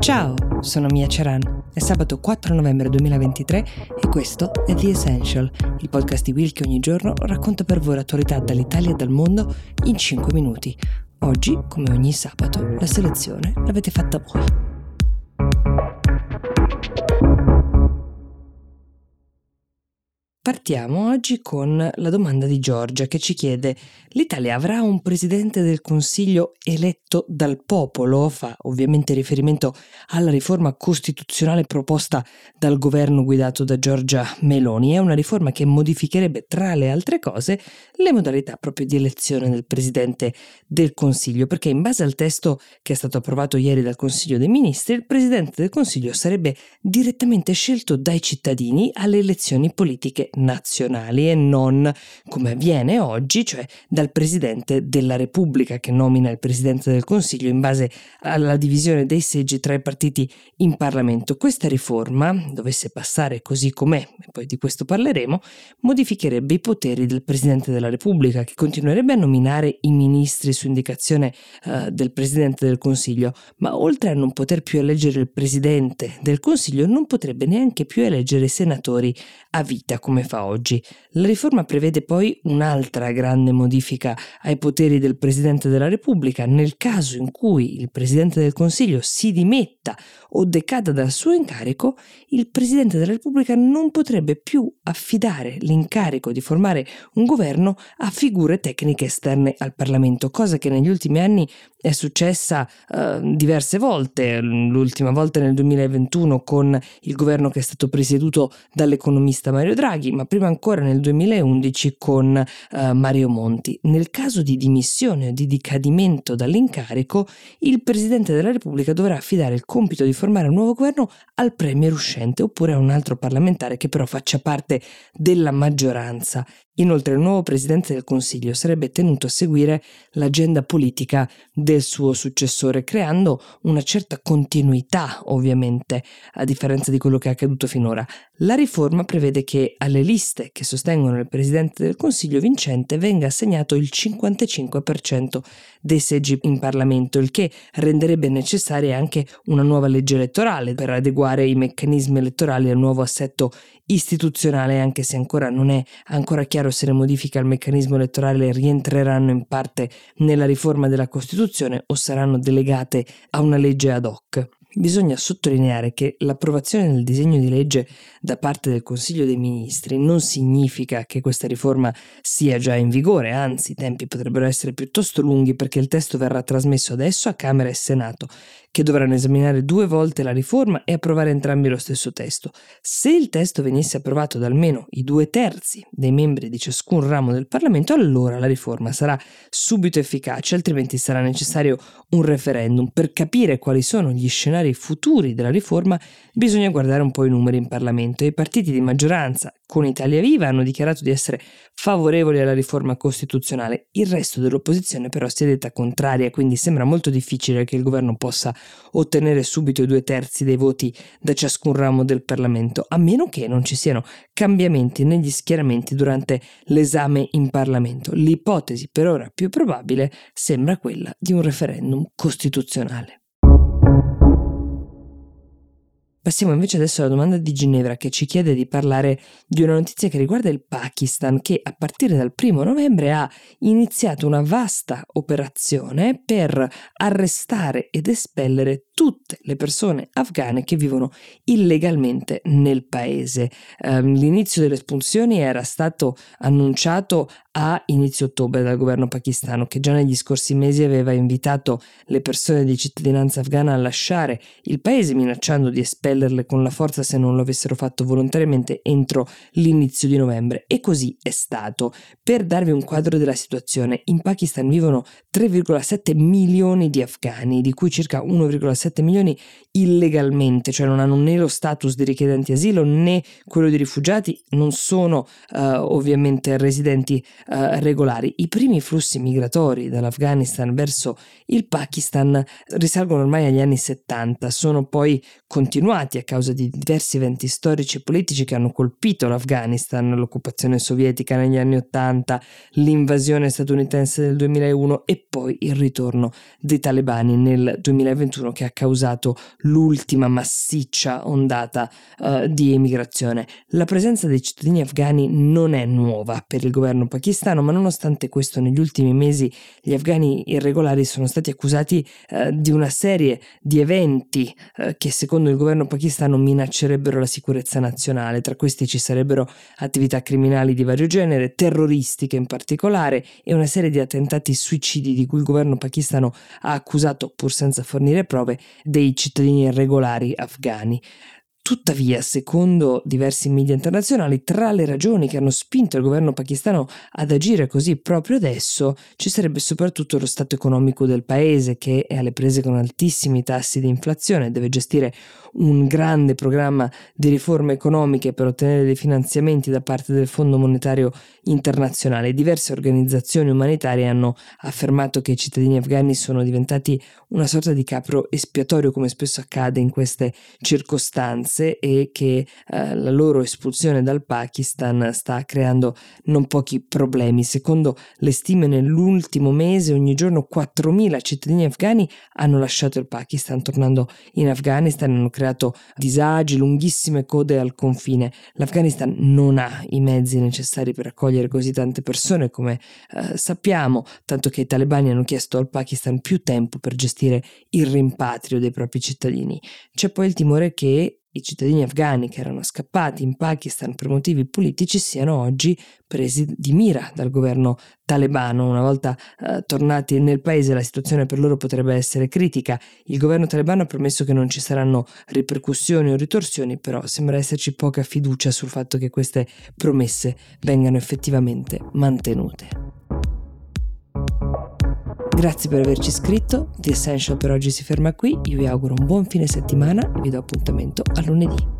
Ciao, sono Mia Ceran. È sabato 4 novembre 2023 e questo è The Essential, il podcast di Will che ogni giorno racconta per voi l'attualità dall'Italia e dal mondo in 5 minuti. Oggi, come ogni sabato, la selezione l'avete fatta voi. Partiamo oggi con la domanda di Giorgia che ci chiede l'Italia avrà un presidente del Consiglio eletto dal popolo? Fa ovviamente riferimento alla riforma costituzionale proposta dal governo guidato da Giorgia Meloni. È una riforma che modificherebbe tra le altre cose le modalità proprio di elezione del presidente del Consiglio perché in base al testo che è stato approvato ieri dal Consiglio dei Ministri il presidente del Consiglio sarebbe direttamente scelto dai cittadini alle elezioni politiche nazionali e non come avviene oggi, cioè dal Presidente della Repubblica che nomina il Presidente del Consiglio in base alla divisione dei seggi tra i partiti in Parlamento. Questa riforma, dovesse passare così com'è, e poi di questo parleremo, modificherebbe i poteri del Presidente della Repubblica che continuerebbe a nominare i ministri su indicazione uh, del Presidente del Consiglio, ma oltre a non poter più eleggere il Presidente del Consiglio non potrebbe neanche più eleggere senatori a vita come come fa oggi. La riforma prevede poi un'altra grande modifica ai poteri del Presidente della Repubblica nel caso in cui il Presidente del Consiglio si dimetta o decada dal suo incarico, il Presidente della Repubblica non potrebbe più affidare l'incarico di formare un governo a figure tecniche esterne al Parlamento, cosa che negli ultimi anni è successa uh, diverse volte, l'ultima volta nel 2021 con il governo che è stato presieduto dall'economista Mario Draghi, ma prima ancora nel 2011 con uh, Mario Monti. Nel caso di dimissione o di decadimento dall'incarico, il Presidente della Repubblica dovrà affidare il compito di formare un nuovo governo al Premier uscente oppure a un altro parlamentare che però faccia parte della maggioranza Inoltre il nuovo Presidente del Consiglio sarebbe tenuto a seguire l'agenda politica del suo successore, creando una certa continuità, ovviamente, a differenza di quello che è accaduto finora. La riforma prevede che alle liste che sostengono il Presidente del Consiglio vincente venga assegnato il 55% dei seggi in Parlamento, il che renderebbe necessaria anche una nuova legge elettorale per adeguare i meccanismi elettorali al nuovo assetto istituzionale, anche se ancora non è ancora chiaro se le modifiche al meccanismo elettorale rientreranno in parte nella riforma della Costituzione o saranno delegate a una legge ad hoc. Bisogna sottolineare che l'approvazione del disegno di legge da parte del Consiglio dei Ministri non significa che questa riforma sia già in vigore, anzi i tempi potrebbero essere piuttosto lunghi perché il testo verrà trasmesso adesso a Camera e Senato, che dovranno esaminare due volte la riforma e approvare entrambi lo stesso testo. Se il testo venisse approvato da almeno i due terzi dei membri di ciascun ramo del Parlamento, allora la riforma sarà subito efficace, altrimenti sarà necessario un referendum. Per capire quali sono gli scenari futuri della riforma bisogna guardare un po' i numeri in Parlamento. I partiti di maggioranza con Italia Viva hanno dichiarato di essere favorevoli alla riforma costituzionale. Il resto dell'opposizione però si è detta contraria, quindi sembra molto difficile che il governo possa ottenere subito i due terzi dei voti da ciascun ramo del Parlamento, a meno che non ci siano cambiamenti negli schieramenti durante l'esame in Parlamento. L'ipotesi per ora più probabile sembra quella di un referendum costituzionale. Passiamo invece adesso alla domanda di Ginevra che ci chiede di parlare di una notizia che riguarda il Pakistan che a partire dal primo novembre ha iniziato una vasta operazione per arrestare ed espellere tutte le persone afghane che vivono illegalmente nel paese. Um, l'inizio delle espulsioni era stato annunciato a inizio ottobre dal governo pakistano che già negli scorsi mesi aveva invitato le persone di cittadinanza afghana a lasciare il paese minacciando di espellerle con la forza se non lo avessero fatto volontariamente entro l'inizio di novembre e così è stato. Per darvi un quadro della situazione, in Pakistan vivono 3,7 milioni di afghani, di cui circa 1,7 7 milioni illegalmente, cioè non hanno né lo status di richiedenti asilo né quello di rifugiati, non sono uh, ovviamente residenti uh, regolari. I primi flussi migratori dall'Afghanistan verso il Pakistan risalgono ormai agli anni 70, sono poi continuati a causa di diversi eventi storici e politici che hanno colpito l'Afghanistan, l'occupazione sovietica negli anni 80, l'invasione statunitense del 2001 e poi il ritorno dei talebani nel 2021 che ha causato l'ultima massiccia ondata uh, di emigrazione. La presenza dei cittadini afghani non è nuova per il governo pakistano, ma nonostante questo negli ultimi mesi gli afghani irregolari sono stati accusati uh, di una serie di eventi uh, che secondo il governo pakistano minaccerebbero la sicurezza nazionale. Tra questi ci sarebbero attività criminali di vario genere, terroristiche in particolare e una serie di attentati suicidi di cui il governo pakistano ha accusato, pur senza fornire prove, dei cittadini irregolari afghani. Tuttavia, secondo diversi media internazionali, tra le ragioni che hanno spinto il governo pakistano ad agire così proprio adesso ci sarebbe soprattutto lo stato economico del paese che è alle prese con altissimi tassi di inflazione, e deve gestire un grande programma di riforme economiche per ottenere dei finanziamenti da parte del Fondo Monetario Internazionale. Diverse organizzazioni umanitarie hanno affermato che i cittadini afghani sono diventati una sorta di capro espiatorio, come spesso accade in queste circostanze, e che eh, la loro espulsione dal Pakistan sta creando non pochi problemi. Secondo le stime nell'ultimo mese, ogni giorno 4.000 cittadini afghani hanno lasciato il Pakistan, tornando in Afghanistan hanno creato disagi, lunghissime code al confine. L'Afghanistan non ha i mezzi necessari per accogliere così tante persone come eh, sappiamo, tanto che i talebani hanno chiesto al Pakistan più tempo per gestire il rimpatrio dei propri cittadini. C'è poi il timore che i cittadini afghani che erano scappati in Pakistan per motivi politici siano oggi presi di mira dal governo talebano. Una volta eh, tornati nel paese la situazione per loro potrebbe essere critica. Il governo talebano ha promesso che non ci saranno ripercussioni o ritorsioni, però sembra esserci poca fiducia sul fatto che queste promesse vengano effettivamente mantenute. Grazie per averci iscritto, The Essential per oggi si ferma qui, io vi auguro un buon fine settimana e vi do appuntamento a lunedì.